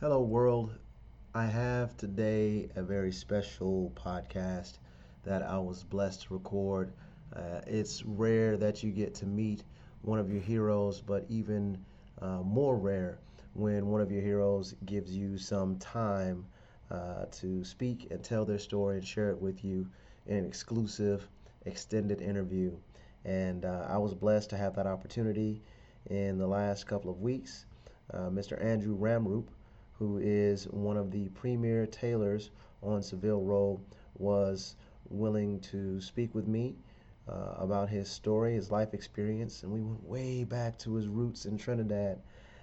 Hello, world. I have today a very special podcast that I was blessed to record. Uh, it's rare that you get to meet one of your heroes, but even uh, more rare when one of your heroes gives you some time uh, to speak and tell their story and share it with you in an exclusive, extended interview. And uh, I was blessed to have that opportunity in the last couple of weeks. Uh, Mr. Andrew Ramroop, who is one of the premier tailors on Savile Row, was willing to speak with me uh, about his story, his life experience, and we went way back to his roots in Trinidad.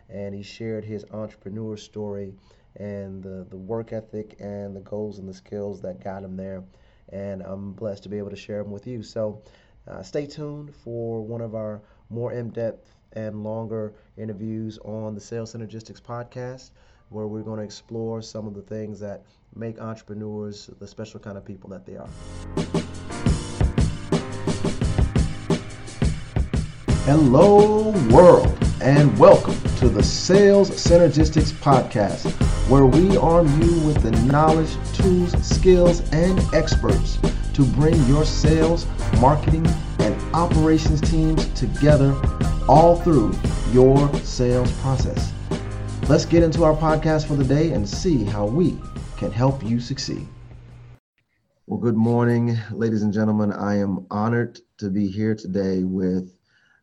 And he shared his entrepreneur story and the, the work ethic and the goals and the skills that got him there. And I'm blessed to be able to share them with you. So uh, stay tuned for one of our more in depth and longer interviews on the Sales Synergistics podcast, where we're going to explore some of the things that make entrepreneurs the special kind of people that they are. Hello, world, and welcome to the Sales Synergistics Podcast, where we arm you with the knowledge, tools, skills, and experts to bring your sales, marketing, and operations teams together all through your sales process. Let's get into our podcast for the day and see how we can help you succeed. Well, good morning, ladies and gentlemen. I am honored to be here today with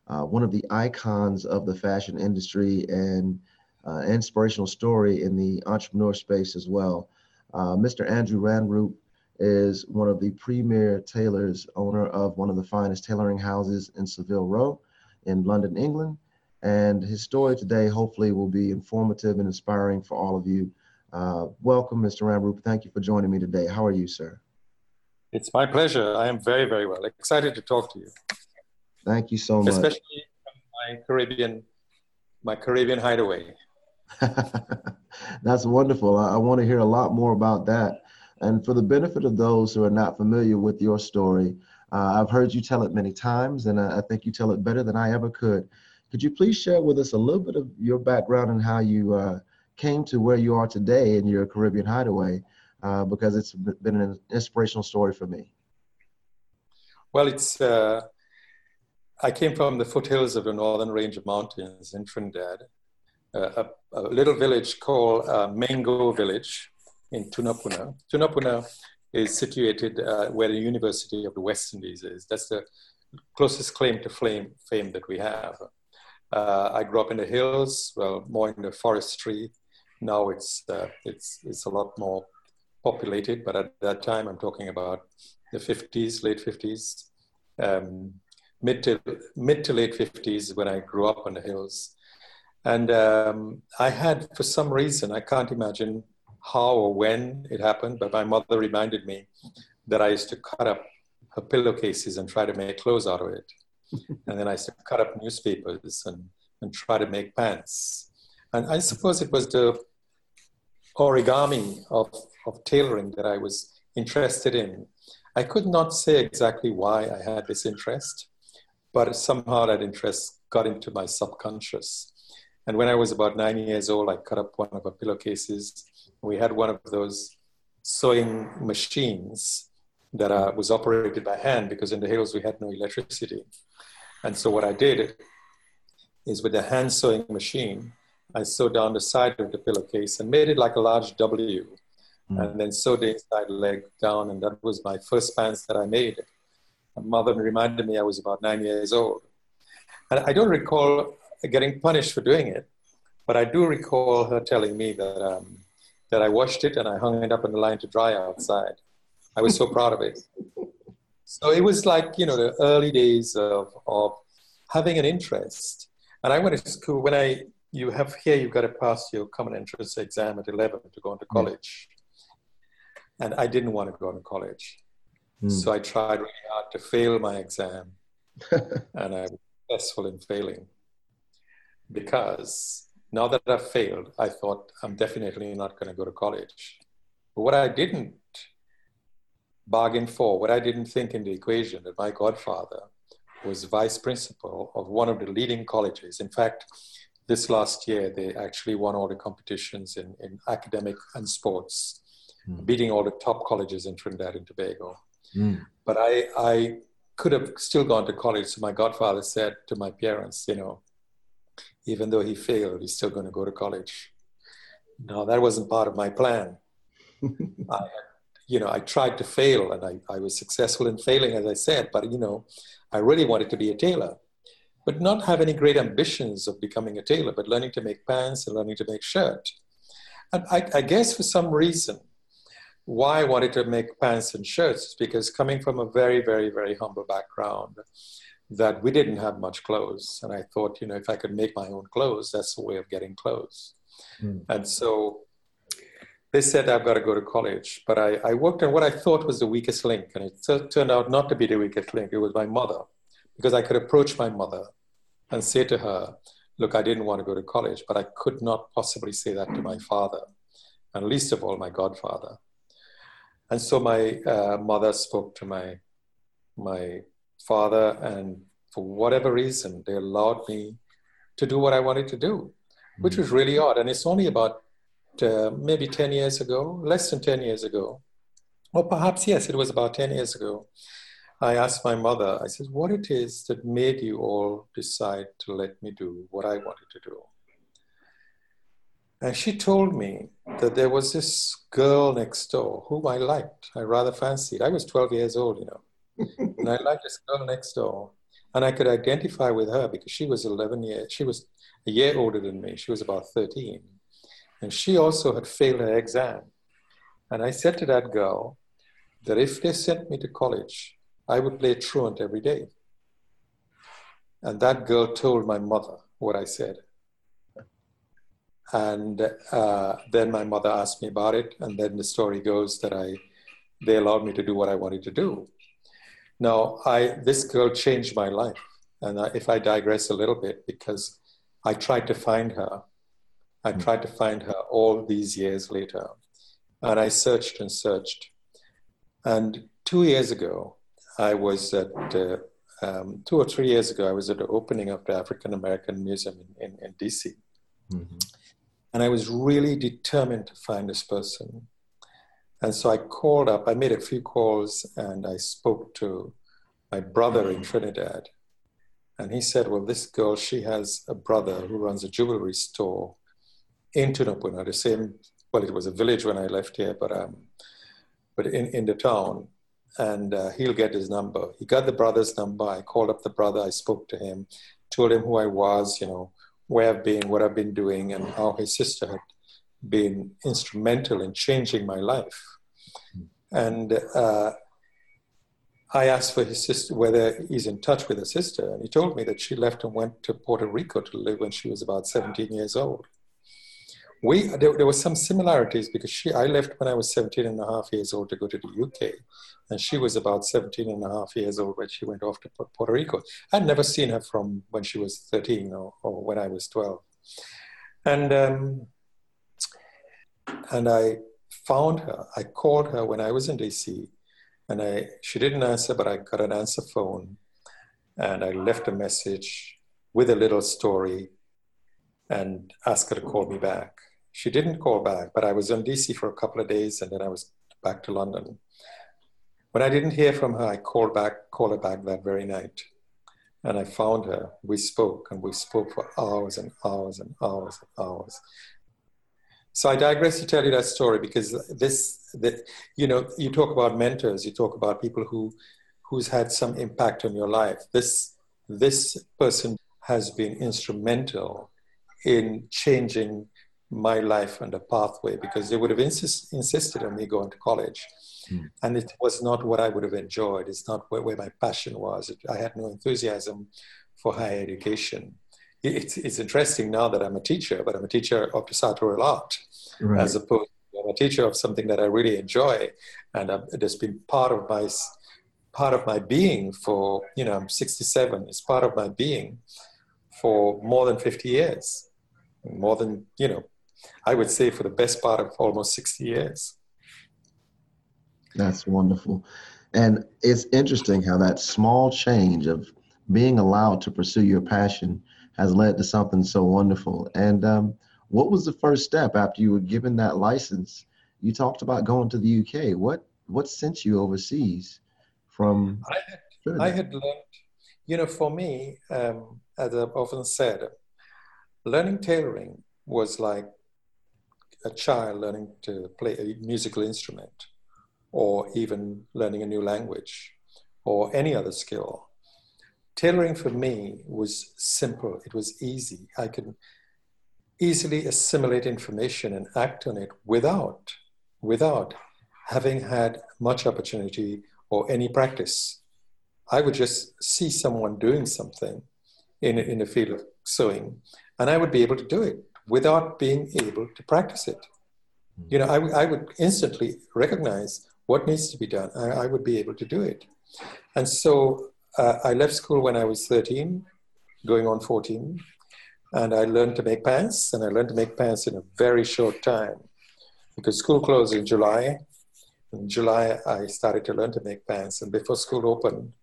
uh, one of the icons of the fashion industry and uh, inspirational story in the entrepreneur space as well. Uh, Mr. Andrew Ramroop is one of the premier tailors, owner of one of the finest tailoring houses in Savile Row in London, England. And his story today hopefully will be informative and inspiring for all of you. Uh, welcome, Mr. Ramroop. Thank you for joining me today. How are you, sir? It's my pleasure. I am very, very well. Excited to talk to you. Thank you so much. Especially my Caribbean, my Caribbean hideaway. That's wonderful. I, I want to hear a lot more about that. And for the benefit of those who are not familiar with your story, uh, I've heard you tell it many times, and I, I, think you tell it better than I ever could. Could you please share with us a little bit of your background and how you uh, came to where you are today in your Caribbean hideaway? Uh, because it's been an inspirational story for me. Well, it's uh, I came from the foothills of the northern range of mountains in Trinidad, uh, a, a, little village called uh, Mango Village in Tunapuna. Tunapuna is situated uh, where the University of the West Indies is. That's the closest claim to fame, fame that we have. Uh, I grew up in the hills, well, more in the forestry. Now it's, uh, it's, it's a lot more populated, but at that time, I'm talking about the 50s, late 50s. Um, mid to mid to late 50s when I grew up on the hills. And um, I had, for some reason, I can't imagine how or when it happened, but my mother reminded me that I used to cut up her pillowcases and try to make clothes out of it. And then I used to cut up newspapers and, and try to make pants. And I suppose it was the origami of, of tailoring that I was interested in. I could not say exactly why I had this interest, but somehow that interest got into my subconscious. And when I was about nine years old, I cut up one of our pillowcases. We had one of those sewing machines that uh, was operated by hand because in the hills we had no electricity. And so what I did is with the hand sewing machine, I sewed down the side of the pillowcase and made it like a large W, mm. and then sewed the inside leg down, and that was my first pants that I made. My mother reminded me I was about nine years old. And I don't recall getting punished for doing it, but I do recall her telling me that, um, that I washed it and I hung it up on the line to dry outside. I was so proud of it. So it was like, you know, the early days of, of having an interest. And I went to school when I, you have here, you've got to pass your common entrance exam at 11 to go into college. And I didn't want to go to college. Mm. So I tried really hard to fail my exam, and I was successful in failing. Because now that I've failed, I thought I'm definitely not going to go to college. But what I didn't bargain for, what I didn't think in the equation, that my godfather was vice principal of one of the leading colleges. In fact, this last year they actually won all the competitions in, in academic and sports, mm. beating all the top colleges in Trinidad and Tobago. Mm. But I, I could have still gone to college. So my godfather said to my parents, you know, even though he failed, he's still going to go to college. No, that wasn't part of my plan. I, you know, I tried to fail and I, I was successful in failing, as I said, but, you know, I really wanted to be a tailor, but not have any great ambitions of becoming a tailor, but learning to make pants and learning to make shirt. And I, I guess for some reason, why I wanted to make pants and shirts is because coming from a very, very, very humble background, that we didn't have much clothes. And I thought, you know, if I could make my own clothes, that's a way of getting clothes. Mm. And so they said I've got to go to college. But I, I worked on what I thought was the weakest link. And it t- turned out not to be the weakest link. It was my mother. Because I could approach my mother and say to her, look, I didn't want to go to college, but I could not possibly say that to my father, and least of all, my godfather. And so my uh, mother spoke to my, my father, and for whatever reason, they allowed me to do what I wanted to do, which was really odd. And it's only about uh, maybe 10 years ago, less than 10 years ago, or perhaps, yes, it was about 10 years ago. I asked my mother, I said, what it is that made you all decide to let me do what I wanted to do? And she told me that there was this girl next door whom I liked. I rather fancied. I was 12 years old, you know. and I liked this girl next door. And I could identify with her because she was 11 years, she was a year older than me. She was about 13. And she also had failed her exam. And I said to that girl that if they sent me to college, I would play truant every day. And that girl told my mother what I said. And uh, then my mother asked me about it. And then the story goes that I, they allowed me to do what I wanted to do. Now, I, this girl changed my life. And if I digress a little bit, because I tried to find her, I hmm. tried to find her all these years later. And I searched and searched. And two years ago, I was at, uh, um, two or three years ago, I was at the opening of the African American Museum in, in, in DC. Mm-hmm. And I was really determined to find this person. And so I called up, I made a few calls and I spoke to my brother in Trinidad. And he said, Well, this girl, she has a brother who runs a jewelry store in Tunapuna, the same, well, it was a village when I left here, but, um, but in, in the town. And uh, he'll get his number. He got the brother's number. I called up the brother, I spoke to him, told him who I was, you know, where I've been, what I've been doing, and how his sister had been instrumental in changing my life. And uh, I asked for his sister whether he's in touch with his sister, and he told me that she left and went to Puerto Rico to live when she was about 17 years old. We, there, there were some similarities because she, I left when I was 17 and a half years old to go to the UK, and she was about 17 and a half years old when she went off to Puerto Rico. I'd never seen her from when she was 13 or, or when I was 12. And, um, and I found her. I called her when I was in DC, and I, she didn't answer, but I got an answer phone, and I left a message with a little story and asked her to call me back. She didn't call back, but I was in DC for a couple of days, and then I was back to London. When I didn't hear from her, I called back, called her back that very night. And I found her. We spoke, and we spoke for hours and hours and hours and hours. So I digress to tell you that story because this, the, you know, you talk about mentors, you talk about people who, who's had some impact on your life. This, this person has been instrumental in changing my life and the pathway because they would have insist, insisted on me going to college. Mm. And it was not what I would have enjoyed. It's not where, where my passion was. It, I had no enthusiasm for higher education. It's, it's interesting now that I'm a teacher, but I'm a teacher of the sartorial art right. as opposed to I'm a teacher of something that I really enjoy. And I'm, it has been part of my part of my being for, you know, I'm 67. It's part of my being for more than 50 years. More than, you know, I would say for the best part of almost 60 years. That's wonderful. And it's interesting how that small change of being allowed to pursue your passion has led to something so wonderful. And um, what was the first step after you were given that license? You talked about going to the UK. What what sent you overseas from? I had, I had learned, you know, for me, um, as I've often said, learning tailoring was like a child learning to play a musical instrument or even learning a new language or any other skill. Tailoring for me was simple, it was easy. I could easily assimilate information and act on it without, without having had much opportunity or any practice. I would just see someone doing something in, in the field of sewing, and I would be able to do it without being able to practice it. You know, I, I would instantly recognize what needs to be done. I, I would be able to do it. And so uh, I left school when I was 13, going on 14, and I learned to make pants, and I learned to make pants in a very short time because school closed in July. In July, I started to learn to make pants, and before school opened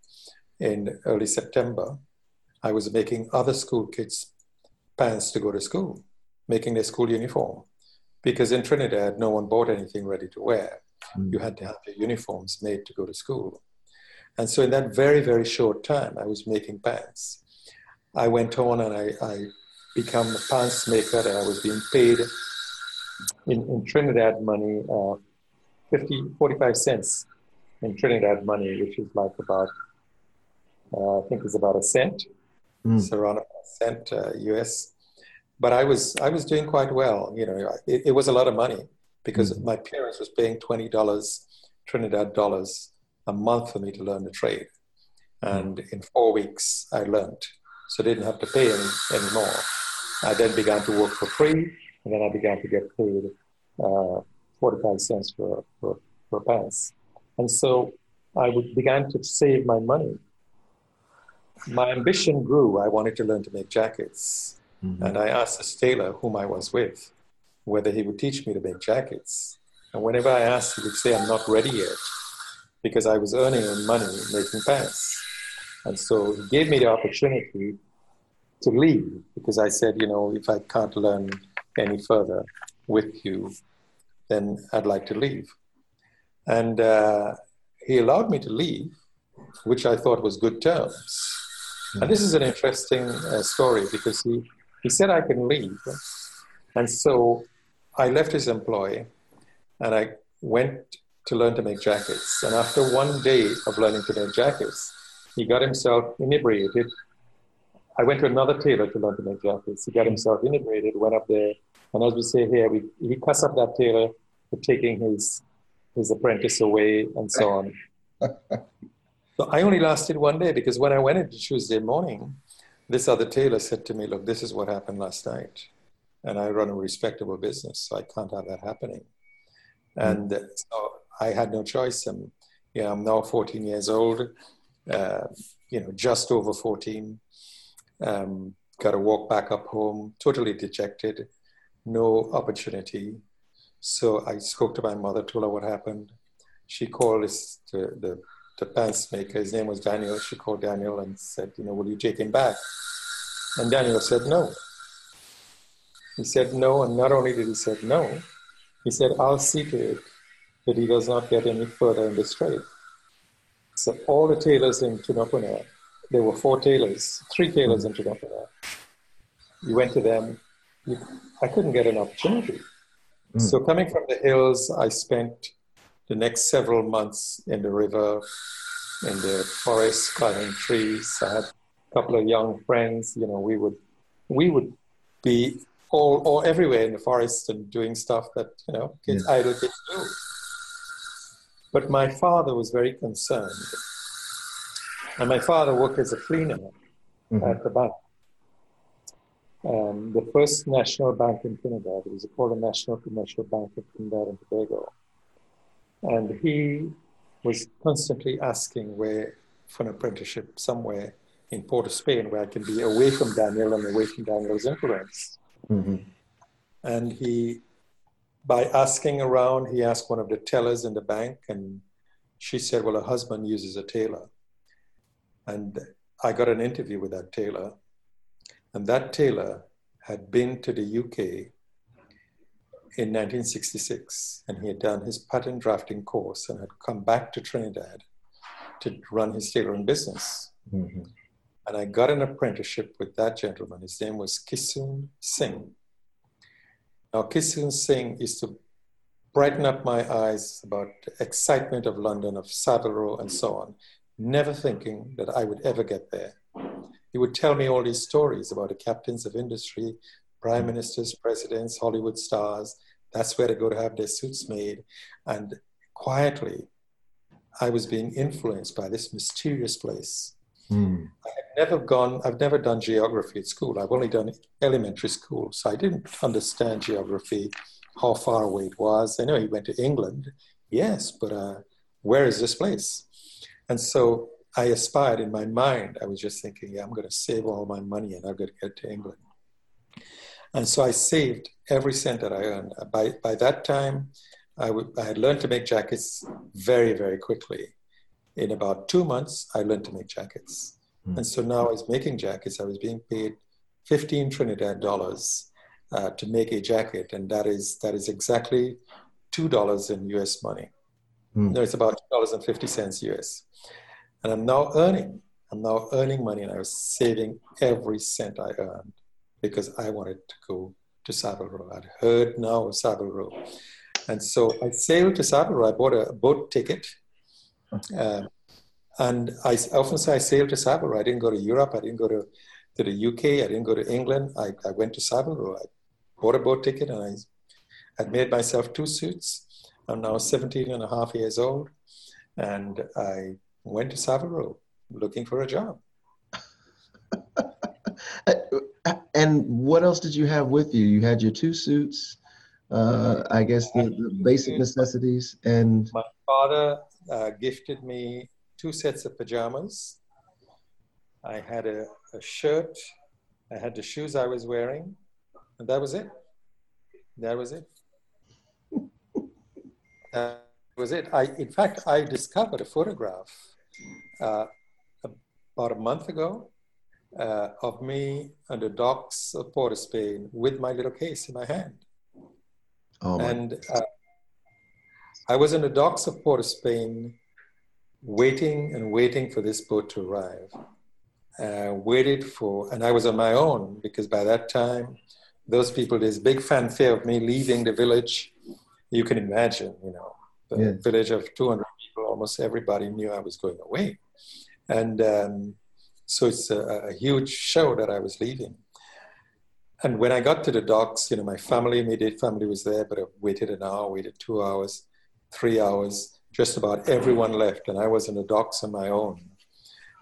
in early September, I was making other school kids pants to go to school, making their school uniform. Because in Trinidad, no one bought anything ready to wear. Mm. You had to have your uniforms made to go to school. And so in that very, very short time, I was making pants. I went on and I, I became a pants maker and I was being paid in, in Trinidad money, uh, 50, 45 cents in Trinidad money, which is like about, uh, I think it's about a cent. Mm. It's around a cent uh, US. But I was, I was doing quite well. You know, it, it was a lot of money because mm. my parents was paying $20 Trinidad dollars a month for me to learn the trade. And in four weeks, I learned. So I didn't have to pay any, anymore. I then began to work for free, and then I began to get paid uh, 45 cents for, for, for pants. And so I would, began to save my money. My ambition grew. I wanted to learn to make jackets. Mm-hmm. And I asked the tailor whom I was with whether he would teach me to make jackets. And whenever I asked, he would say, I'm not ready yet because I was earning money making pants. And so he gave me the opportunity to leave because I said, you know, if I can't learn any further with you, then I'd like to leave. And uh, he allowed me to leave, which I thought was good terms. And this is an interesting uh, story because he, he said I can leave. And so I left his employ and I went to learn to make jackets. And after one day of learning to make jackets, he got himself inebriated. I went to another tailor to learn to make jackets. He got himself inebriated, went up there, and as we say here, we, he cussed up that tailor for taking his, his apprentice away and so on. so I only lasted one day because when I went into Tuesday morning, this other tailor said to me, Look, this is what happened last night. And I run a respectable business, so I can't have that happening. And mm. so I had no choice. I'm, you know, I'm now 14 years old, uh, you know, just over 14. Um, got to walk back up home, totally dejected, no opportunity. So I spoke to my mother, told her what happened. She called the, the, the pants maker, his name was Daniel. She called Daniel and said, you know, will you take him back? And Daniel said no. He said no, and not only did he say no, he said, I'll see to it that he does not get any further in this trade. So all the tailors in Tunapuna, there were four tailors, three tailors in Tunapuna. You went to them, you, I couldn't get an opportunity. Mm. So coming from the hills, I spent the next several months in the river, in the forest, climbing trees. I had a couple of young friends. You know, we would we would be all, all everywhere in the forest and doing stuff that you know kids, yeah. idle kids do. But my father was very concerned. And my father worked as a cleaner mm-hmm. at the bank. Um, the first national bank in Trinidad. It was called the National Commercial Bank of Trinidad and Tobago. And he was constantly asking where for an apprenticeship somewhere in Port of Spain where I can be away from Daniel and away from Daniel's influence. Mm-hmm. And he by asking around, he asked one of the tellers in the bank, and she said, Well, her husband uses a tailor. And I got an interview with that tailor. And that tailor had been to the UK in 1966 and he had done his pattern drafting course and had come back to Trinidad to run his tailoring business. Mm-hmm. And I got an apprenticeship with that gentleman. His name was Kisun Singh. Now, Kisun Singh used to brighten up my eyes about the excitement of London, of Savile Row, and so on, never thinking that I would ever get there. He would tell me all these stories about the captains of industry, prime ministers, presidents, Hollywood stars. That's where they go to have their suits made. And quietly, I was being influenced by this mysterious place. Mm. I had never gone, I've never done geography at school. I've only done elementary school. So I didn't understand geography, how far away it was. I know he went to England, yes, but uh, where is this place? And so I aspired in my mind. I was just thinking, yeah, I'm going to save all my money and I'm going to get to England. And so I saved every cent that I earned. By, by that time, I, w- I had learned to make jackets very, very quickly. In about two months, I learned to make jackets. Mm. And so now I was making jackets. I was being paid 15 Trinidad dollars uh, to make a jacket. And that is, that is exactly $2 in US money. Mm. No, it's about $2.50 US. And I'm now earning, I'm now earning money and I was saving every cent I earned because I wanted to go to Savile Row. I'd heard now of Savile Row. And so I sailed to Savile Row. I bought a boat ticket. Um, and I often say I sailed to Savile Row. I didn't go to Europe. I didn't go to, to the UK. I didn't go to England. I, I went to Savile Row. I bought a boat ticket and I had made myself two suits. I'm now 17 and a half years old. And I went to Savile Row looking for a job. and what else did you have with you? You had your two suits, uh, I guess the, the, basic necessities, and my father uh, gifted me two sets of pajamas. I had a, a, shirt, I had the shoes I was wearing, and that was it. That was it. that was it. I, in fact, I discovered a photograph uh, about a month ago uh, of me on the docks of Port of Spain with my little case in my hand. Oh my and uh, I was in the docks of Port of Spain waiting and waiting for this boat to arrive. Uh, waited for, and I was on my own because by that time, those people, there's big fanfare of me leaving the village. You can imagine, you know, the yeah. village of 200 people, almost everybody knew I was going away. And um, so it's a, a, huge show that I was leaving. And when I got to the docks, you know, my family, immediate family was there, but I waited an hour, waited two hours, three hours. Just about everyone left, and I was in the docks on my own.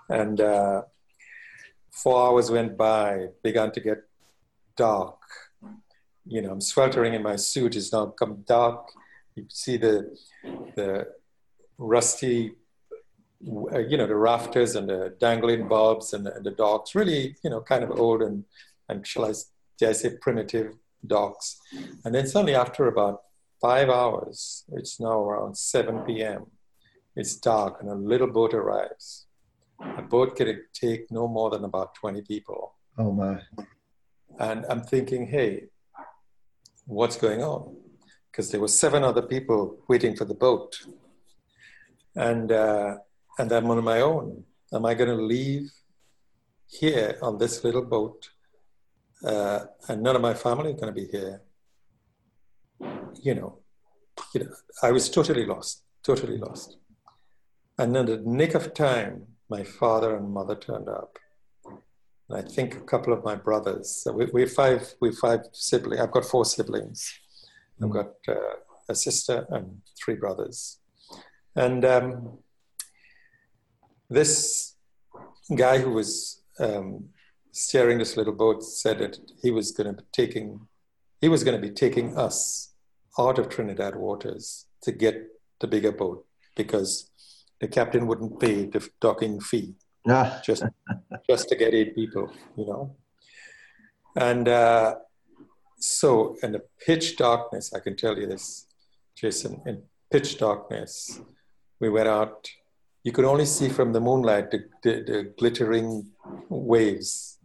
And uh, four hours went by, began to get dark. You know, I'm sweltering in my suit. It's now come dark. You see the the rusty you know, the rafters and the dangling bulbs and the, the docks, really, you know, kind of old and, and shall I, dare I say, primitive docks. And then suddenly after about five hours, it's now around 7 p.m., it's dark and a little boat arrives. A boat can take no more than about 20 people. Oh my. And I'm thinking, hey, what's going on? Because there were seven other people waiting for the boat. And uh, and I'm on my own. Am I going to leave here on this little boat uh, and none of my family are going to be here? You know, you know, I was totally lost, totally lost. And in the nick of time, my father and mother turned up. And I think a couple of my brothers. we, we five. We five siblings. I've got four siblings. I've mm. got uh, a sister and three brothers. And um, this guy who was um, steering this little boat said that he was going to be taking he was going to be taking us out of Trinidad waters to get the bigger boat because the captain wouldn't pay the docking fee ah. just just to get eight people, you know. And uh, so, in the pitch darkness, I can tell you this, Jason. In pitch darkness, we went out you could only see from the moonlight the, the, the glittering waves.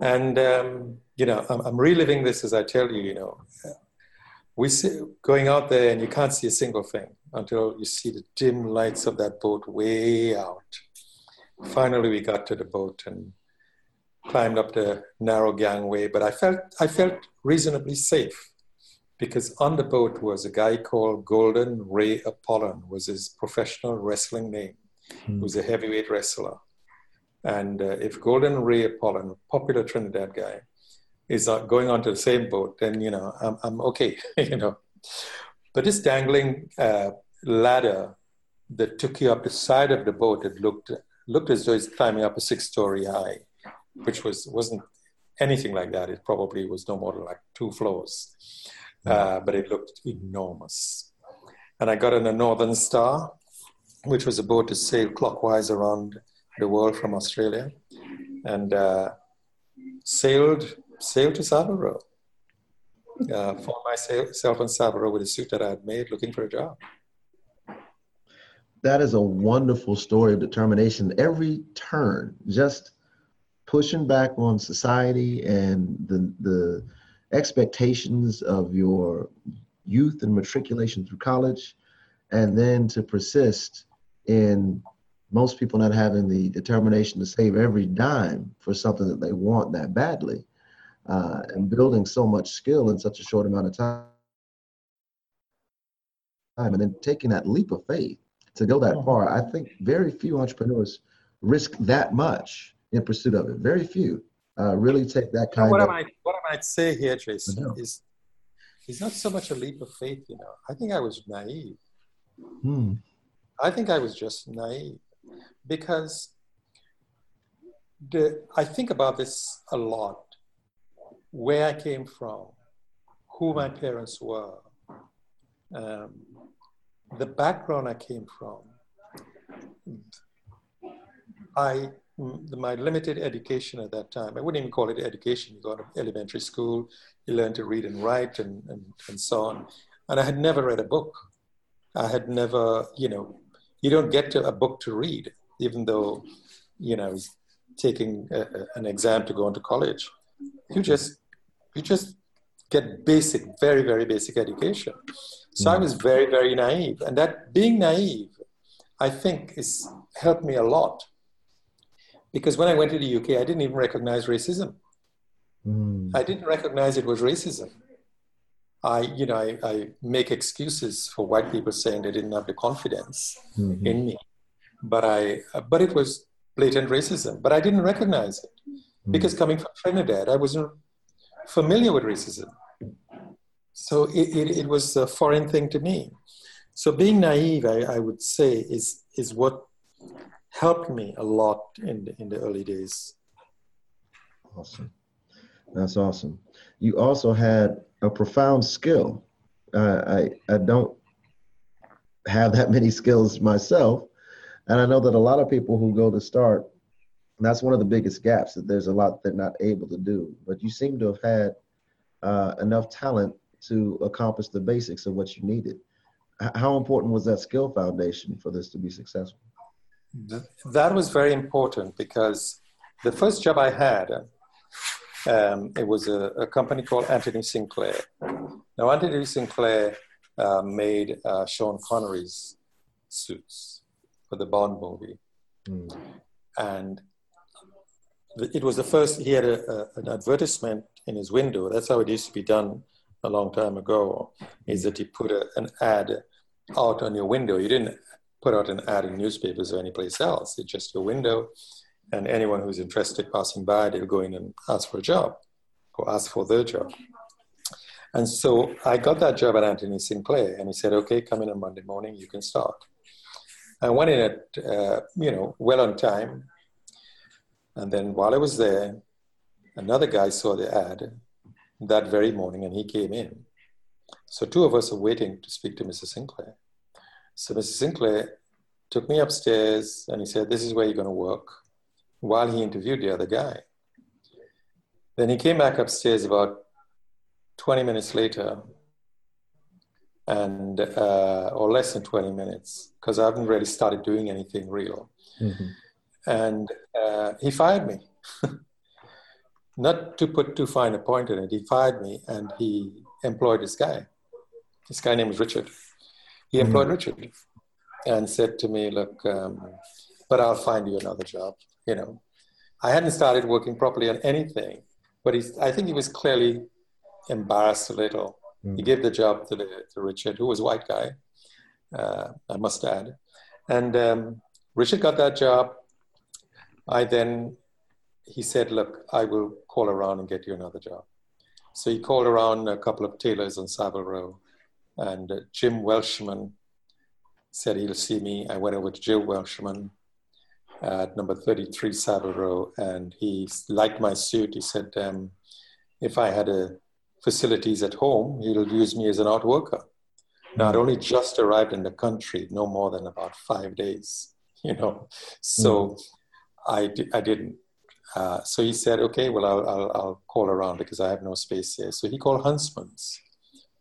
And, um, you know, I'm, I'm, reliving this as I tell you, you know, we see going out there and you can't see a single thing until you see the dim lights of that boat way out. Finally, we got to the boat and climbed up the narrow gangway, but I felt, I felt reasonably safe because on the boat was a guy called Golden Ray Apollon was his professional wrestling name. Mm. He was a heavyweight wrestler. And uh, if Golden Ray Apollon, popular Trinidad guy, is uh, going onto the same boat, then you know I'm, I'm okay, you know. But this dangling uh, ladder that took you up the side of the boat, it looked looked as though it's climbing up a six-story high, which was wasn't anything like that. It probably was no more than like two floors, uh, but it looked enormous. And I got on a Northern Star, which was a boat to sail clockwise around the world from Australia, and uh, sailed sailed to Savile uh, found myself in Savile with a suit that I had made, looking for a job. That is a wonderful story of determination. Every turn, just pushing back on society and the the expectations of your youth and matriculation through college, and then to persist in most people not having the determination to save every dime for something that they want that badly uh, and building so much skill in such a short amount of time and then taking that leap of faith to go that far i think very few entrepreneurs risk that much in pursuit of it. Very few uh, really take that kind what of what I might say here jason is it's not so much a leap of faith you know i think i was naive hmm. i think i was just naive because the, I think about this a lot where I came from, who my parents were, um, the background I came from. I, my limited education at that time, I wouldn't even call it education. You go to elementary school, you learn to read and write and, and, and so on. And I had never read a book. I had never, you know, you don't get to a book to read even though, you know, he's taking a, a, an exam to go into college. You just, you just get basic, very, very basic education. So I mm. was very, very naive. And that being naive, I think, is helped me a lot. Because when I went to the UK, I didn't even recognize racism. Mm. I didn't recognize it was racism. I, you know, I, I, make excuses for white people saying they didn't have the confidence mm-hmm. in me but I, but it was blatant racism. But I didn't recognize it because coming from Trinidad, I wasn't familiar with racism. So it, it, it was a foreign thing to me. So being naive, I, I would say, is is what helped me a lot in the, in the early days. Awesome, that's awesome. You also had a profound skill. Uh, I I don't have that many skills myself, and I know that a lot of people who go to start, that's one of the biggest gaps that there's a lot they're not able to do. But you seem to have had uh, enough talent to accomplish the basics of what you needed. How important was that skill foundation for this to be successful? That was very important because the first job I had, um, it was a, a, company called Anthony Sinclair. Now, Anthony Sinclair uh, made uh, Sean Connery's suits for the Bond movie. Mm. And it was the first, he had a, a, an advertisement in his window. That's how it used to be done a long time ago, is that you put a, an ad out on your window. You didn't put out an ad in newspapers or anyplace else. It's just your window. And anyone who's interested passing by, they'll go in and ask for a job or ask for their job. And so I got that job at Anthony Sinclair, and he said, okay, come in on Monday morning, you can start. I went in at, uh, you know, well on time. And then while I was there, another guy saw the ad that very morning and he came in. So two of us are waiting to speak to Mrs. Sinclair. So Mrs. Sinclair took me upstairs and he said, This is where you're going to work while he interviewed the other guy. Then he came back upstairs about 20 minutes later and uh, or less than 20 minutes because I haven't really started doing anything real. Mm-hmm. And uh, he fired me. not to put too fine a point on it, he fired me and he employed this guy. This guy named Richard. He employed mm-hmm. Richard and said to me, Look, um, but I'll find you another job. You know, I hadn't started working properly on anything, but he's, I think he was clearly embarrassed a little. Mm. He gave the job to, the, to Richard, who was a white guy, uh, I must add. And um, Richard got that job. I then, he said, Look, I will call around and get you another job. So he called around a couple of tailors on Savile Row, and uh, Jim Welshman said he'll see me. I went over to Jim Welshman at number 33 Savile Row, and he liked my suit. He said, um, if I had a facilities at home, he'll use me as an art worker. Now, I'd only just arrived in the country, no more than about five days, you know. So mm. I, di- I didn't. Uh, so he said, okay, well, I'll, I'll, I'll, call around because I have no space here. So he called Huntsman's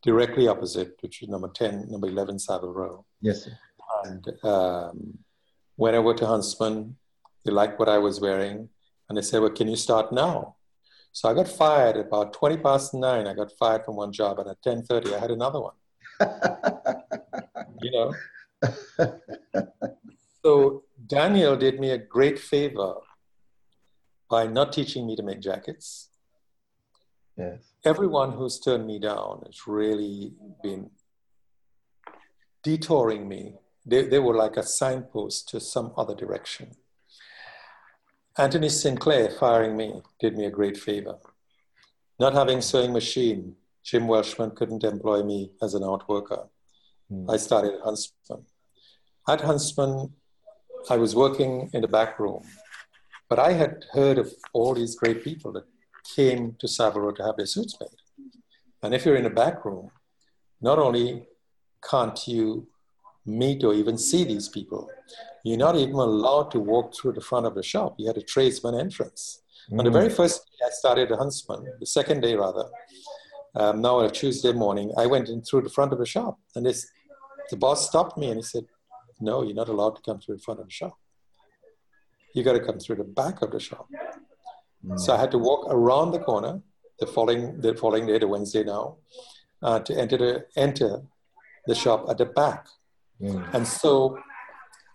directly opposite, which is number 10, number 11 Savile Row. Yes. Sir. And um, went over to Huntsman. They liked what I was wearing. And they said, well, can you start now? So I got fired about 20 past nine. I got fired from one job. And at 10.30, I had another one. you know? so Daniel did me a great favor by not teaching me to make jackets. Yes. Everyone who's turned me down has really been detouring me. They, they were like a signpost to some other direction. Anthony Sinclair firing me did me a great favor. Not having sewing machine, Jim Welshman couldn't employ me as an art worker. Mm. I started at Huntsman. At Huntsman, I was working in the back room, but I had heard of all these great people that came to Row to have their suits made. And if you're in a back room, not only can't you meet or even see these people, you're not even allowed to walk through the front of the shop. You had a tradesman entrance. Mm. On the very first day I started at Huntsman, the second day rather, um, now on a Tuesday morning, I went in through the front of the shop. And this, the boss stopped me and he said, No, you're not allowed to come through the front of the shop. You got to come through the back of the shop. Mm. So I had to walk around the corner the following, the following day, the Wednesday now, uh, to enter the, enter the shop at the back. Mm. And so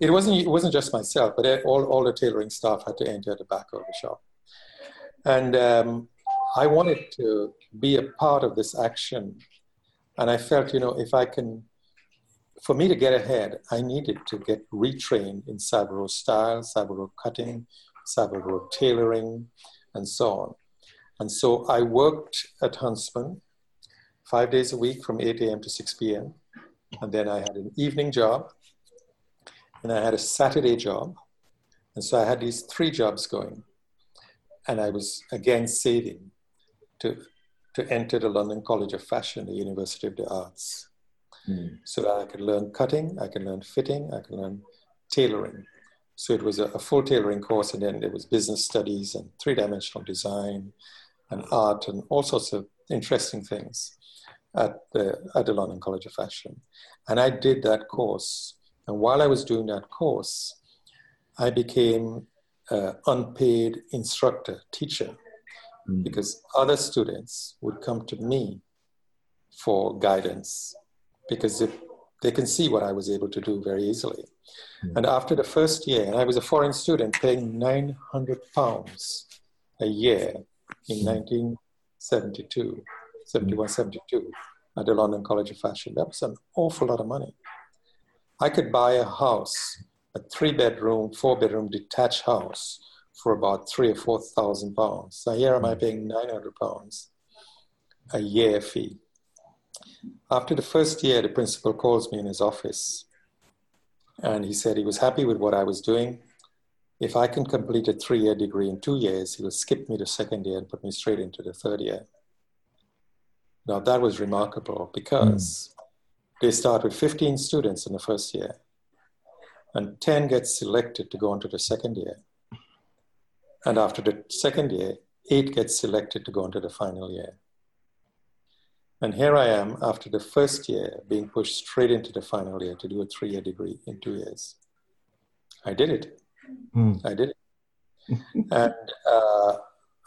it wasn't, it wasn't just myself, but all, all the tailoring staff had to enter the back of the shop. And um, I wanted to be a part of this action. And I felt, you know, if I can, for me to get ahead, I needed to get retrained in Row style, Row cutting, Savile Row tailoring, and so on. And so I worked at Huntsman five days a week from 8 a.m. to 6 p.m. And then I had an evening job, and I had a Saturday job. And so I had these three jobs going. And I was again saving to, to enter the London College of Fashion, the University of the Arts. Mm. So that I could learn cutting, I could learn fitting, I could learn tailoring. So it was a, a full tailoring course, and then there was business studies and three dimensional design and art and all sorts of interesting things at the, at the London College of Fashion. And I did that course. And while I was doing that course, I became an unpaid instructor, teacher, mm. because other students would come to me for guidance because if they can see what I was able to do very easily. Mm. And after the first year, and I was a foreign student paying 900 pounds a year in 1972, hmm. 71, 72 at the London College of Fashion. That was an awful lot of money. I could buy a house, a three bedroom, four bedroom detached house for about three or four thousand pounds. So here am I hmm. paying 900 pounds a year fee. After the first year, the principal calls me in his office and he said he was happy with what I was doing. If I can complete a three year degree in two years, he will skip me the second year and put me straight into the third year. Now, that was remarkable because mm. they start with 15 students in the first year, and 10 get selected to go into the second year. And after the second year, eight get selected to go into the final year. And here I am after the first year being pushed straight into the final year to do a three year degree in two years. I did it. Mm. I did it. and uh,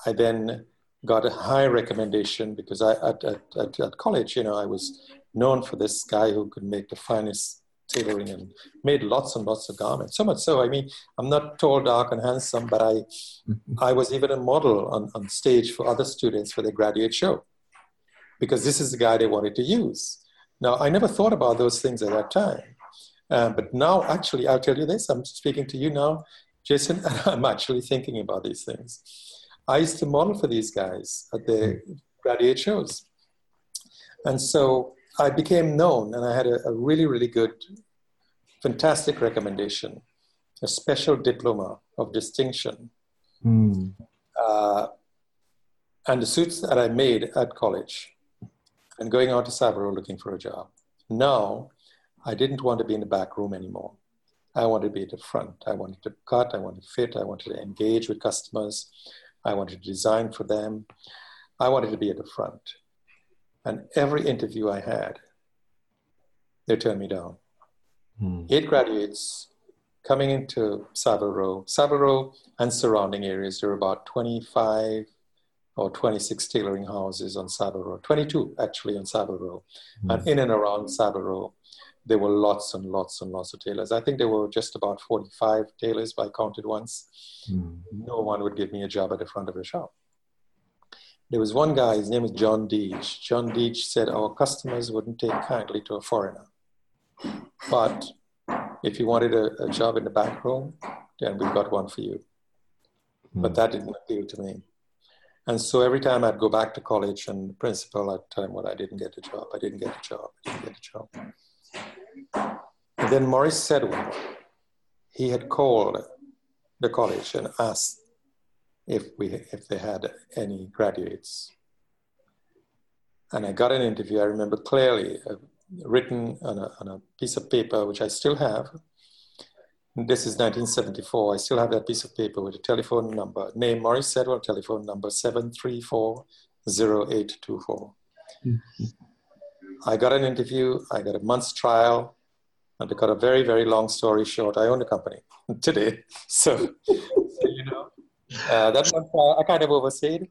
I then got a high recommendation because I at, at, at, at college, you know, I was known for this guy who could make the finest tailoring and made lots and lots of garments. So much so, I mean, I'm not tall, dark, and handsome, but I, I was even a model on, on stage for other students for their graduate show because this is the guy they wanted to use. Now, I never thought about those things at that time. Uh, but now, actually, I'll tell you this I'm speaking to you now, Jason, and I'm actually thinking about these things. I used to model for these guys at their graduate shows. And so I became known and I had a, a really, really good, fantastic recommendation, a special diploma of distinction. Mm. Uh, and the suits that I made at college and going out to Row looking for a job. Now, I didn't want to be in the back room anymore. I wanted to be at the front. I wanted to cut, I wanted to fit, I wanted to engage with customers, I wanted to design for them. I wanted to be at the front. And every interview I had, they turned me down. Hmm. Eight graduates coming into Savile Row, Savile Row and surrounding areas, there were about 25 or 26 tailoring houses on Savile Row, 22 actually on Savile Row. Hmm. And in and around Savile Row, there were lots and lots and lots of tailors. I think there were just about 45 tailors, I counted once. Hmm. No one would give me a job at the front of the shop. There was one guy, his name is John Deach. John Deach said our customers wouldn't take kindly to a foreigner. But if you wanted a, a job in the back room, then we've got one for you. Mm. But that didn't appeal to me. And so every time I'd go back to college and the principal, I'd tell him, well, I didn't get a job. I didn't get a job. I didn't get a job. And then Maurice Sedwell, he had called the college and asked if we if they had any graduates. And I got an interview. I remember clearly, uh, written on a, on a piece of paper, which I still have. This is 1974. I still have that piece of paper with a telephone number. Name Maurice Sedwell, telephone number 734 0824. Mm-hmm. I got an interview, I got a month's trial, and to cut a very, very long story short, I own a company today. So, so you know, uh, that uh, I kind of overstayed.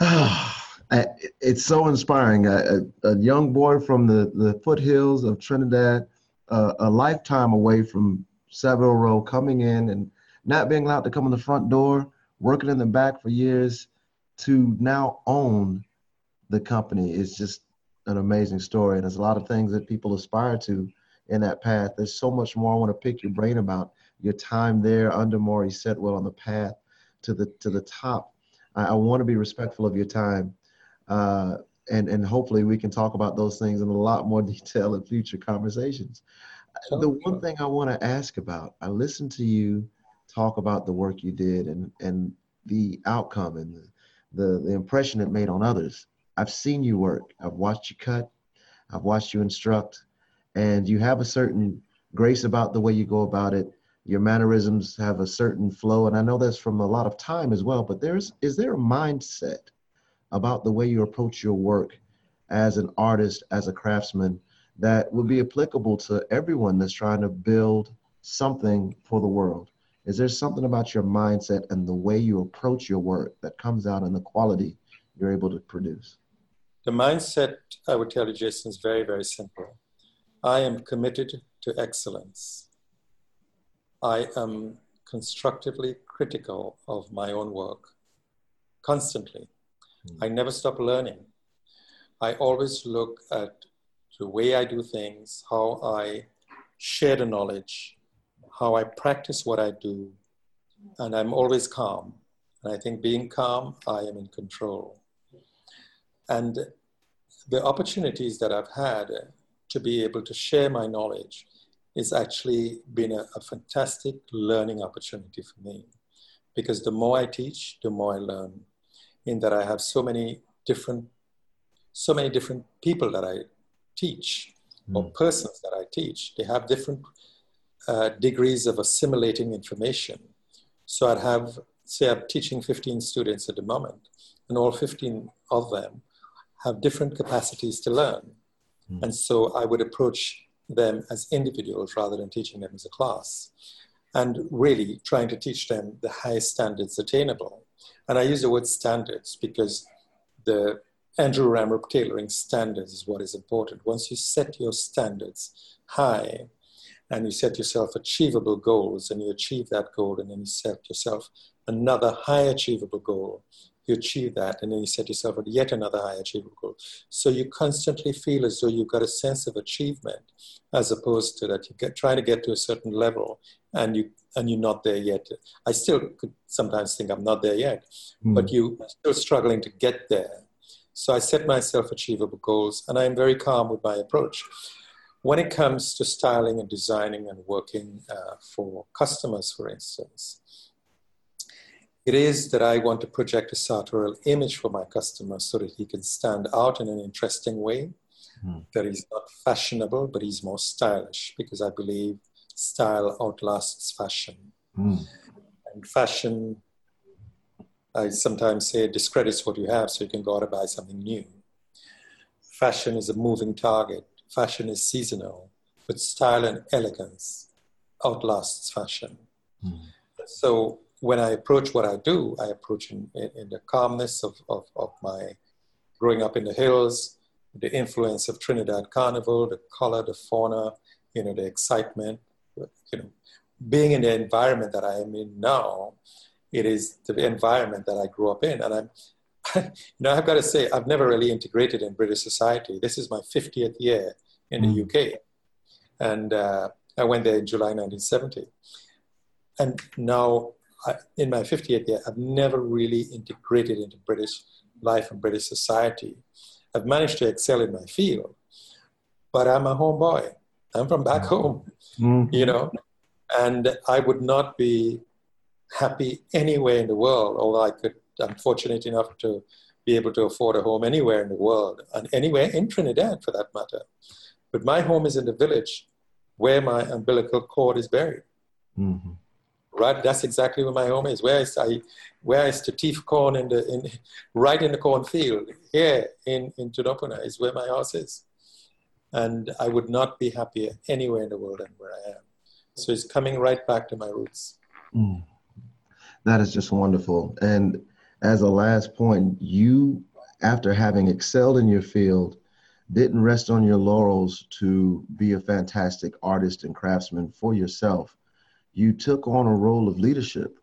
it's so inspiring. A, a, young boy from the, the foothills of Trinidad, uh, a lifetime away from Savile Row, coming in and not being allowed to come in the front door, working in the back for years, to now own the company is just an amazing story. And there's a lot of things that people aspire to in that path. There's so much more I want to pick your brain about your time there under Maurice Sedwell on the path to the to the top. I, I want to be respectful of your time, uh, and and hopefully we can talk about those things in a lot more detail in future conversations. Sure, the one thing I want to ask about, I listened to you talk about the work you did and and the outcome and the, the, the impression it made on others. I've seen you work. I've watched you cut. I've watched you instruct, and you have a certain grace about the way you go about it your mannerisms have a certain flow and i know that's from a lot of time as well but there's is there a mindset about the way you approach your work as an artist as a craftsman that would be applicable to everyone that's trying to build something for the world. Is there something about your mindset and the way you approach your work that comes out in the quality you're able to produce? The mindset i would tell you jason is very very simple. I am committed to excellence. I am constructively critical of my own work constantly. I never stop learning. I always look at the way I do things, how I share the knowledge, how I practice what I do, and I'm always calm. And I think being calm, I am in control. And the opportunities that I've had to be able to share my knowledge it's actually been a, a fantastic learning opportunity for me because the more I teach, the more I learn. In that I have so many different, so many different people that I teach mm. or persons that I teach. They have different uh, degrees of assimilating information. So I'd have, say, I'm teaching 15 students at the moment, and all 15 of them have different capacities to learn. Mm. And so I would approach them as individuals rather than teaching them as a class. And really trying to teach them the highest standards attainable. And I use the word standards because the Andrew Ramroop tailoring standards is what is important. Once you set your standards high and you set yourself achievable goals and you achieve that goal and then you set yourself another high achievable goal, you achieve that and then you set yourself at yet another high achievable goal. So you constantly feel as though you've got a sense of achievement as opposed to that you get trying to get to a certain level and you and you're not there yet. I still could sometimes think I'm not there yet, mm. but you are still struggling to get there so I set myself achievable goals and I'm very calm with my approach. When it comes to styling and designing and working uh, for customers, for instance, it is that I want to project a sartorial image for my customer so that he can stand out in an interesting way, mm. that he's not fashionable, but he's more stylish, because I believe style outlasts fashion. Mm. And fashion I sometimes say discredits what you have so you can go out and buy something new. Fashion is a moving target. Fashion is seasonal, but style and elegance outlasts fashion. Mm. So when I approach what I do, I approach in, in, the calmness of, of, of, my growing up in the hills, the influence of Trinidad Carnival, the color, the fauna, you know, the excitement, you know, being in the environment that I am in now, it is the environment that I grew up in. And I'm, you know, I've got to say, I've never really integrated in British society. This is my 50th year in the UK. And uh, I went there in July 1970. And now, I, in my 50th year, I've never really integrated into British life and British society. I've managed to excel in my field, but I'm a homeboy. I'm from back home, mm-hmm. you know, and I would not be happy anywhere in the world, although I could, I'm fortunate enough to be able to afford a home anywhere in the world and anywhere in Trinidad for that matter. But my home is in the village where my umbilical cord is buried. Mm-hmm. Right, that's exactly where my home is. Where is I, where is the teeth corn in the in, right in the cornfield here in in Tudunpuna is where my house is, and I would not be happier anywhere in the world than where I am. So it's coming right back to my roots. Mm. That is just wonderful. And as a last point, you, after having excelled in your field, didn't rest on your laurels to be a fantastic artist and craftsman for yourself. You took on a role of leadership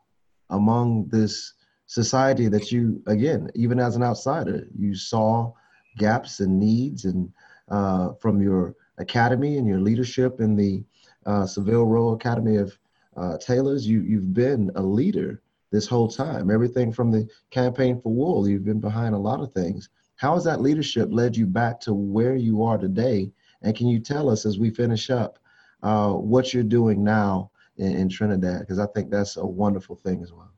among this society that you, again, even as an outsider, you saw gaps and needs, and uh, from your academy and your leadership in the uh, Savile Row Academy of uh, Tailors, you you've been a leader this whole time. Everything from the campaign for wool, you've been behind a lot of things. How has that leadership led you back to where you are today? And can you tell us as we finish up uh, what you're doing now in, in Trinidad? Because I think that's a wonderful thing as well.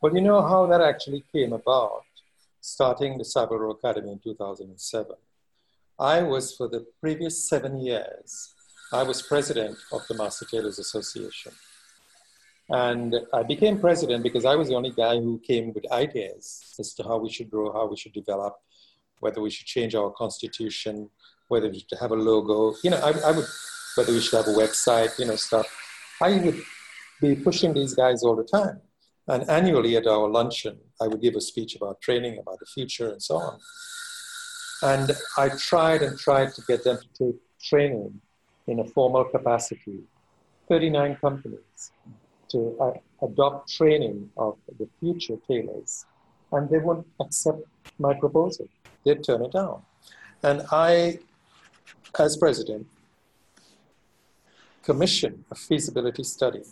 Well, you know how that actually came about, starting the Row Academy in 2007. I was, for the previous seven years, I was president of the Master Tailors Association. And I became president because I was the only guy who came with ideas as to how we should grow, how we should develop, whether we should change our constitution, whether we should have a logo, you know, I, I would, whether we should have a website, you know, stuff. I would be pushing these guys all the time. And annually at our luncheon, I would give a speech about training, about the future, and so on. And I tried and tried to get them to take training in a formal capacity. 39 companies to uh, adopt training of the future tailors, and they wouldn't accept my proposal. They'd turn it down. And I, as president, commissioned a feasibility study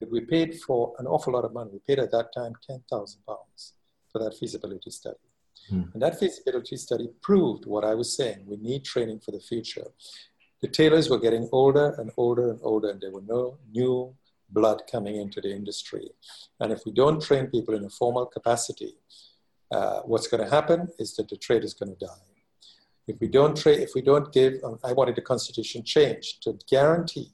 that we paid for an awful lot of money. We paid at that time 10,000 pounds for that feasibility study. Hmm. And that feasibility study proved what I was saying. We need training for the future. The tailors were getting older and older and older, and there were no new blood coming into the industry. And if we don't train people in a formal capacity, uh, what's going to happen is that the trade is going to die. If we don't trade, if we don't give, um, I wanted the constitution changed to guarantee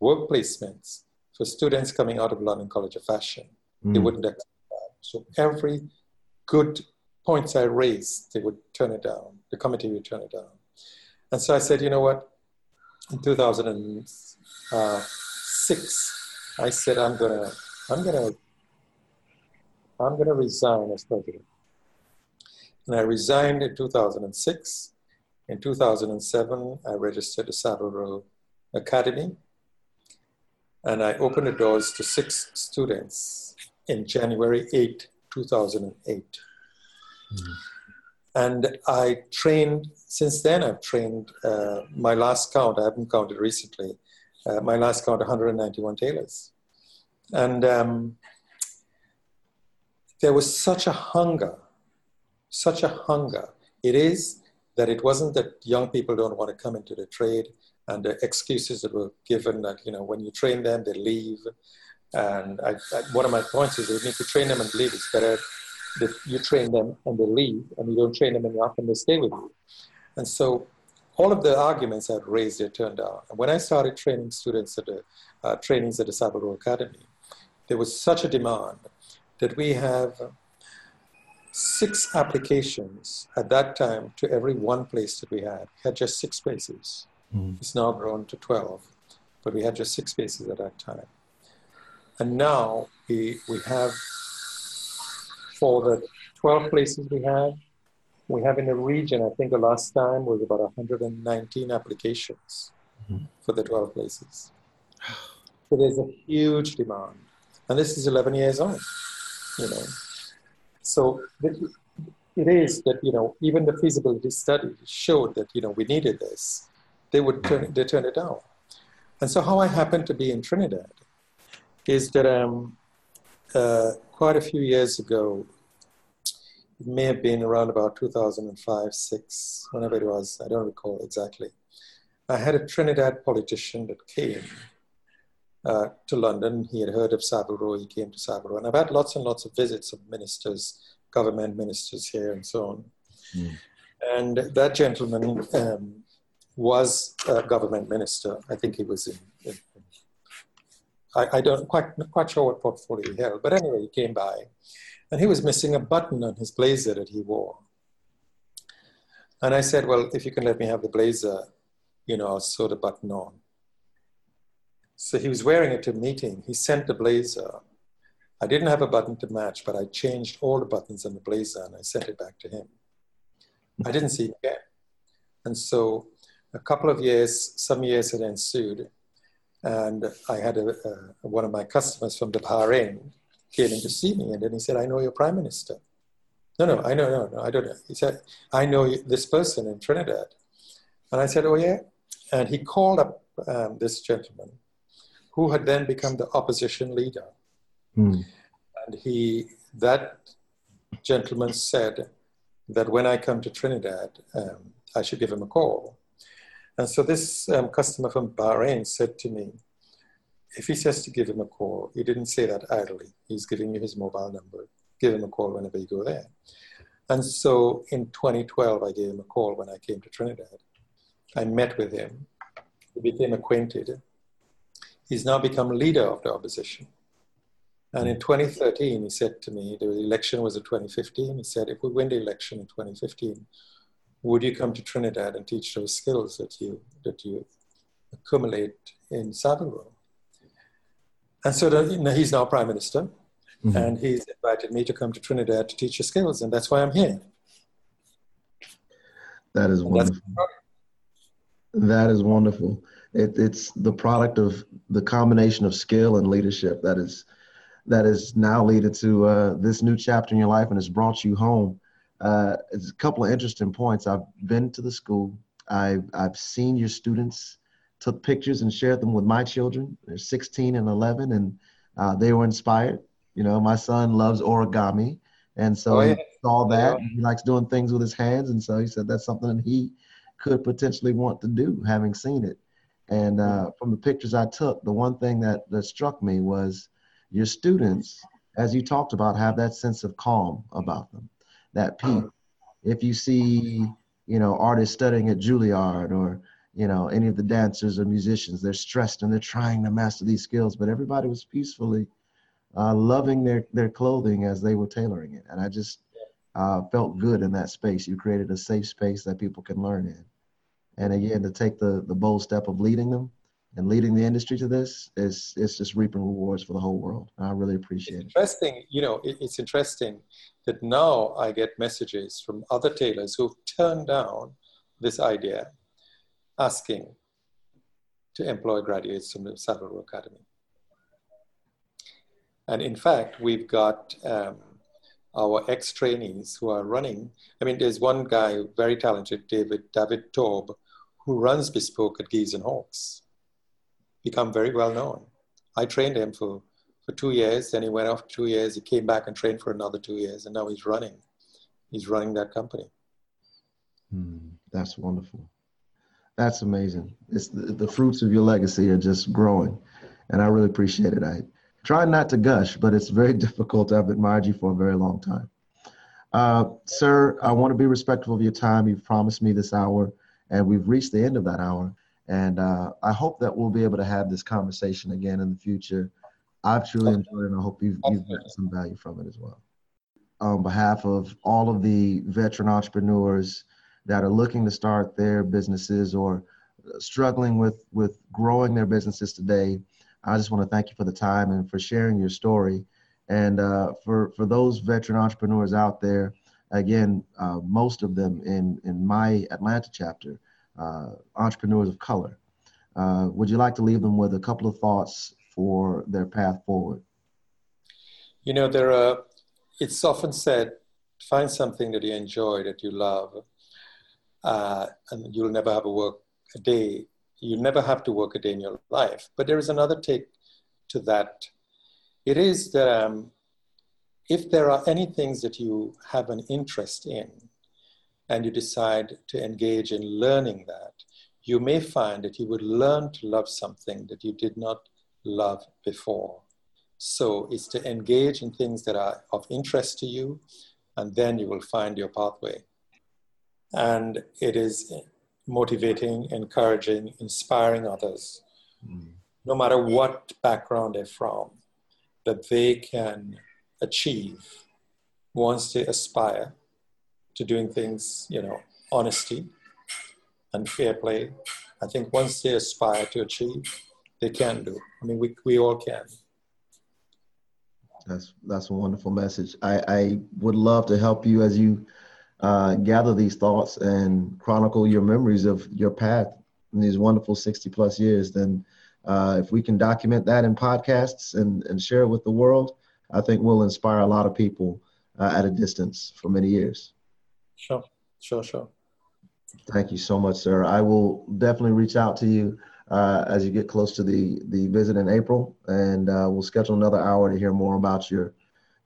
work placements for students coming out of London College of Fashion. Mm. They wouldn't accept that. So every good points I raised, they would turn it down. The committee would turn it down. And so I said, you know what? In 2006, I said, I'm gonna, I'm gonna, I'm gonna resign as president. And I resigned in 2006. In 2007, I registered the Savile Row Academy. And I opened the doors to six students in January 8, 2008. Mm-hmm. And I trained, since then, I've trained uh, my last count, I haven't counted recently, uh, my last count 191 tailors. And um, there was such a hunger, such a hunger. It is that it wasn't that young people don't want to come into the trade and the excuses that were given that, you know, when you train them, they leave. And I, I, one of my points is that need to train them and leave, it's better that you train them and they leave, and you don't train them enough and they stay with you. And so all of the arguments I've raised, they turned out. And when I started training students at the uh, trainings at the Savile Academy, there was such a demand that we have six applications at that time to every one place that we had. We had just six spaces. Mm. It's now grown to 12, but we had just six spaces at that time. And now we, we have for the 12 places we have, we have in the region, I think the last time was about 119 applications mm-hmm. for the 12 places. So there's a huge demand. And this is 11 years on, you know. So it is that, you know, even the feasibility study showed that, you know, we needed this. They would turn, they turn it down. And so how I happened to be in Trinidad is that um, uh, quite a few years ago. It may have been around about 2005, six, whenever it was. I don't recall exactly. I had a Trinidad politician that came uh, to London. He had heard of Row. He came to Row. And I've had lots and lots of visits of ministers, government ministers here and so on. Mm. And that gentleman um, was a government minister. I think he was in, in I, I don't quite not quite sure what portfolio he held, but anyway, he came by, and he was missing a button on his blazer that he wore. And I said, "Well, if you can let me have the blazer, you know, I'll sew the button on." So he was wearing it to a meeting. He sent the blazer. I didn't have a button to match, but I changed all the buttons on the blazer and I sent it back to him. I didn't see him again. And so a couple of years, some years had ensued. And I had a, a, one of my customers from the Bahrain came in to see me, and then he said, "I know your prime minister." No, no, I know, no, no, I don't know. He said, "I know this person in Trinidad," and I said, "Oh yeah." And he called up um, this gentleman, who had then become the opposition leader, mm. and he that gentleman said that when I come to Trinidad, um, I should give him a call. And so this um, customer from Bahrain said to me, if he says to give him a call, he didn't say that idly. He's giving you his mobile number. Give him a call whenever you go there. And so in 2012, I gave him a call when I came to Trinidad. I met with him. We became acquainted. He's now become leader of the opposition. And in 2013, he said to me, the election was in 2015. He said, if we win the election in 2015, would you come to Trinidad and teach those skills that you that you accumulate in Savile? And so the, he's now prime minister, mm-hmm. and he's invited me to come to Trinidad to teach the skills, and that's why I'm here. That is wonderful. That is wonderful. It, it's the product of the combination of skill and leadership that is that is now leading to uh, this new chapter in your life and has brought you home uh, it's a couple of interesting points. I've been to the school. I've, I've seen your students, took pictures and shared them with my children. They're 16 and 11, and uh, they were inspired. You know, my son loves origami, and so oh, yeah. he saw that. Yeah. He likes doing things with his hands, and so he said that's something that he could potentially want to do, having seen it. And uh, from the pictures I took, the one thing that, that struck me was your students, as you talked about, have that sense of calm about them that peace. If you see, you know, artists studying at Juilliard or, you know, any of the dancers or musicians, they're stressed and they're trying to master these skills, but everybody was peacefully uh, loving their, their clothing as they were tailoring it. And I just uh, felt good in that space. You created a safe space that people can learn in. And again, to take the, the bold step of leading them and leading the industry to this is it's just reaping rewards for the whole world. I really appreciate it's interesting, it. Interesting, you know, it, it's interesting that now I get messages from other tailors who've turned down this idea, asking to employ graduates from the Savile Row Academy. And in fact, we've got um, our ex-trainees who are running. I mean, there's one guy, very talented, David David Taub, who runs Bespoke at Gieves and Hawkes, become very well known. I trained him for, for two years, then he went off two years, he came back and trained for another two years, and now he's running. He's running that company. Hmm, that's wonderful. That's amazing. It's the, the fruits of your legacy are just growing, and I really appreciate it. I try not to gush, but it's very difficult. I've admired you for a very long time. Uh, sir, I want to be respectful of your time. You've promised me this hour, and we've reached the end of that hour. And uh, I hope that we'll be able to have this conversation again in the future. I've truly enjoyed it, and I hope you've, you've gotten some value from it as well. On behalf of all of the veteran entrepreneurs that are looking to start their businesses or struggling with, with growing their businesses today, I just want to thank you for the time and for sharing your story. And uh, for, for those veteran entrepreneurs out there, again, uh, most of them in, in my Atlanta chapter, uh, entrepreneurs of color. Uh, would you like to leave them with a couple of thoughts for their path forward? You know, there are, it's often said, find something that you enjoy, that you love, uh, and you'll never have a work a day. You never have to work a day in your life. But there is another take to that. It is that um, if there are any things that you have an interest in, and you decide to engage in learning that, you may find that you would learn to love something that you did not love before. So it's to engage in things that are of interest to you, and then you will find your pathway. And it is motivating, encouraging, inspiring others, mm. no matter what background they're from, that they can achieve wants to aspire to doing things, you know, honesty and fair play. I think once they aspire to achieve, they can do. I mean, we, we all can. That's that's a wonderful message. I, I would love to help you as you uh, gather these thoughts and chronicle your memories of your path in these wonderful 60 plus years. Then, uh, if we can document that in podcasts and, and share it with the world, I think we'll inspire a lot of people uh, at a distance for many years. Sure, sure, sure. Thank you so much, sir. I will definitely reach out to you uh, as you get close to the the visit in April, and uh, we'll schedule another hour to hear more about your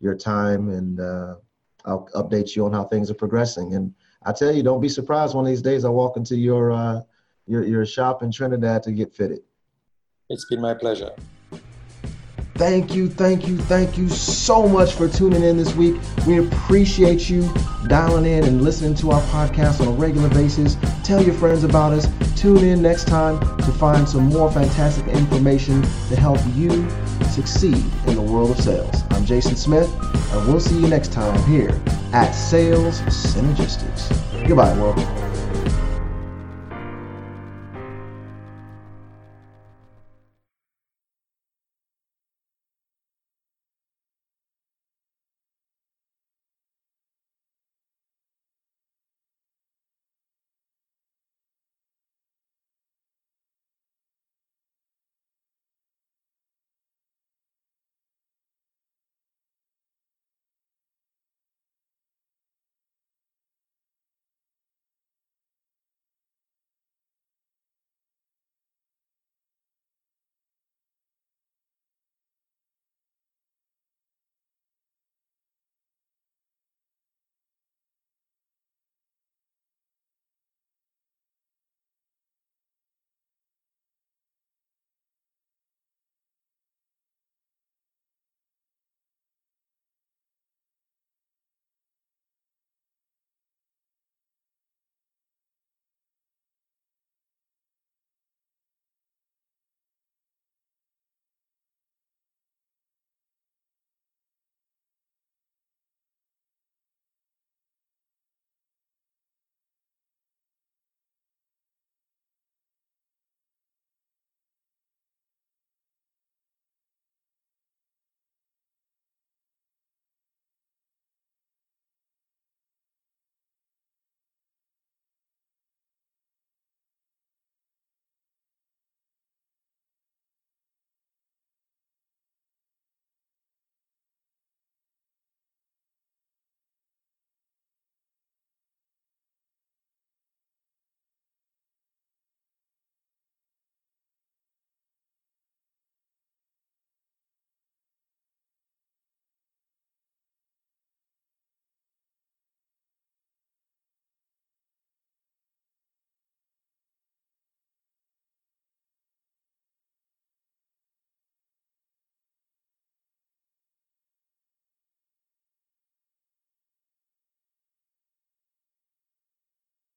your time, and uh, I'll update you on how things are progressing. And I tell you, don't be surprised one of these days I walk into your uh, your your shop in Trinidad to get fitted. It's been my pleasure. Thank you, thank you, thank you so much for tuning in this week. We appreciate you dialing in and listening to our podcast on a regular basis. Tell your friends about us. Tune in next time to find some more fantastic information to help you succeed in the world of sales. I'm Jason Smith, and we'll see you next time here at Sales Synergistics. Goodbye, world.